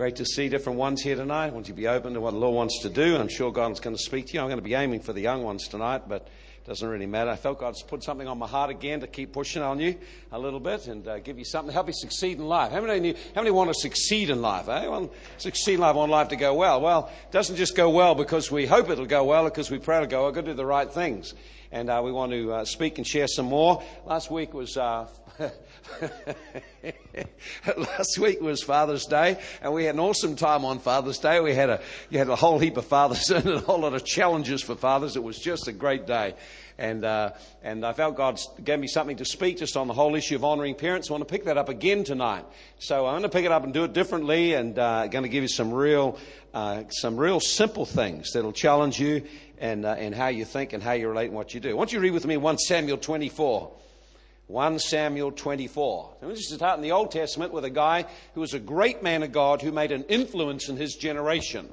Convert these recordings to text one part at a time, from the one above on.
Great to see different ones here tonight. I want you to be open to what the Lord wants to do, I'm sure God's going to speak to you. I'm going to be aiming for the young ones tonight, but doesn't really matter. I felt God's put something on my heart again to keep pushing on you a little bit and uh, give you something to help you succeed in life. How many, how many want to succeed in life? Eh? Want succeed in life, want life to go well. Well, it doesn't just go well because we hope it'll go well, because we pray it'll go well. We've got to do the right things. And uh, we want to uh, speak and share some more. Last week was uh, Last week was Father's Day, and we had an awesome time on Father's Day. We had a, you had a whole heap of fathers and a whole lot of challenges for fathers. It was just a great day. And, uh, and I felt God gave me something to speak just on the whole issue of honoring parents. I want to pick that up again tonight. So I'm going to pick it up and do it differently and uh, going to give you some real, uh, some real simple things that'll challenge you and, uh, and how you think and how you relate and what you do. I want you read with me 1 Samuel 24. 1 Samuel 24. So this is start in the Old Testament with a guy who was a great man of God who made an influence in his generation.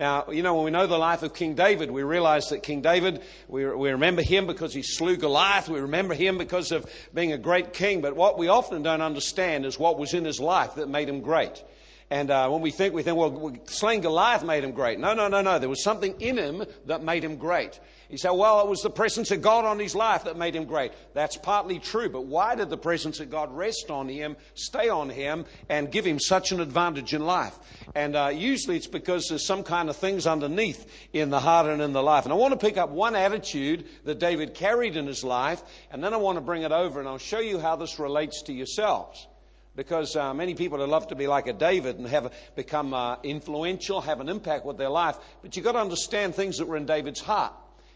Now, you know, when we know the life of King David, we realize that King David, we, we remember him because he slew Goliath. We remember him because of being a great king. But what we often don't understand is what was in his life that made him great. And uh, when we think, we think, well, slaying Goliath made him great. No, no, no, no. There was something in him that made him great. You say, well, it was the presence of God on his life that made him great. That's partly true, but why did the presence of God rest on him, stay on him, and give him such an advantage in life? And uh, usually it's because there's some kind of things underneath in the heart and in the life. And I want to pick up one attitude that David carried in his life, and then I want to bring it over and I'll show you how this relates to yourselves because uh, many people would love to be like a David and have become uh, influential, have an impact with their life. But you've got to understand things that were in David's heart.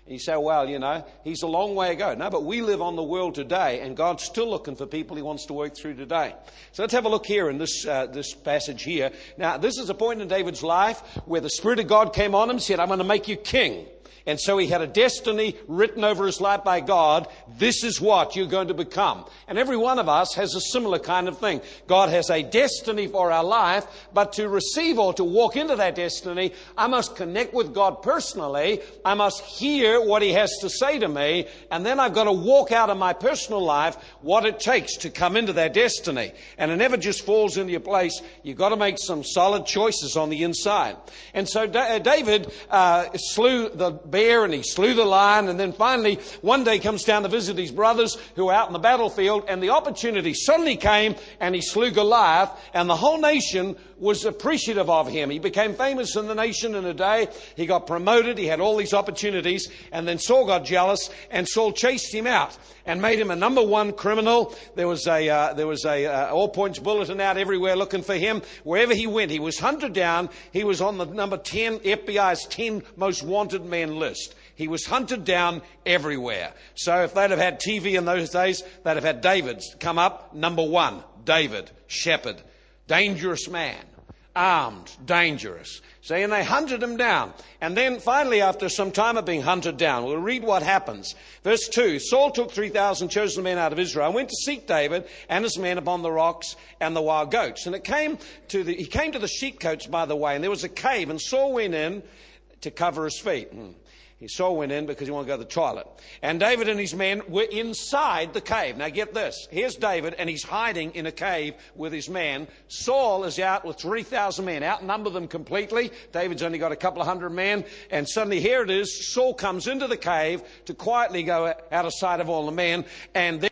And you say, well, you know, he's a long way ago. No, but we live on the world today, and God's still looking for people he wants to work through today. So let's have a look here in this, uh, this passage here. Now, this is a point in David's life where the Spirit of God came on him and said, I'm going to make you king. And so he had a destiny written over his life by God. This is what you're going to become. And every one of us has a similar kind of thing. God has a destiny for our life, but to receive or to walk into that destiny, I must connect with God personally. I must hear what he has to say to me. And then I've got to walk out of my personal life what it takes to come into that destiny. And it never just falls into your place. You've got to make some solid choices on the inside. And so uh, David uh, slew the bear and he slew the lion. And then finally, one day comes down to visit his brothers who are out in the battlefield. And the opportunity suddenly came and he slew Goliath. And the whole nation was appreciative of him. He became famous in the nation in a day. He got promoted. He had all these opportunities. And then Saul got jealous and Saul chased him out and made him a number one criminal. There was a, uh, there was a uh, all points bulletin out everywhere looking for him. Wherever he went, he was hunted down. He was on the number 10, FBI's 10 most wanted men list. He was hunted down everywhere. So if they'd have had TV in those days, they'd have had David's come up, number one, David, shepherd, dangerous man, armed, dangerous. See, and they hunted him down. And then finally, after some time of being hunted down, we'll read what happens. Verse 2 Saul took 3,000 chosen men out of Israel and went to seek David and his men upon the rocks and the wild goats. And it came to the, he came to the sheepcotes, by the way, and there was a cave, and Saul went in to cover his feet. Hmm. He Saul went in because he wanted to go to the toilet. And David and his men were inside the cave. Now get this. Here's David and he's hiding in a cave with his men. Saul is out with 3,000 men. Outnumber them completely. David's only got a couple of hundred men. And suddenly here it is. Saul comes into the cave to quietly go out of sight of all the men. And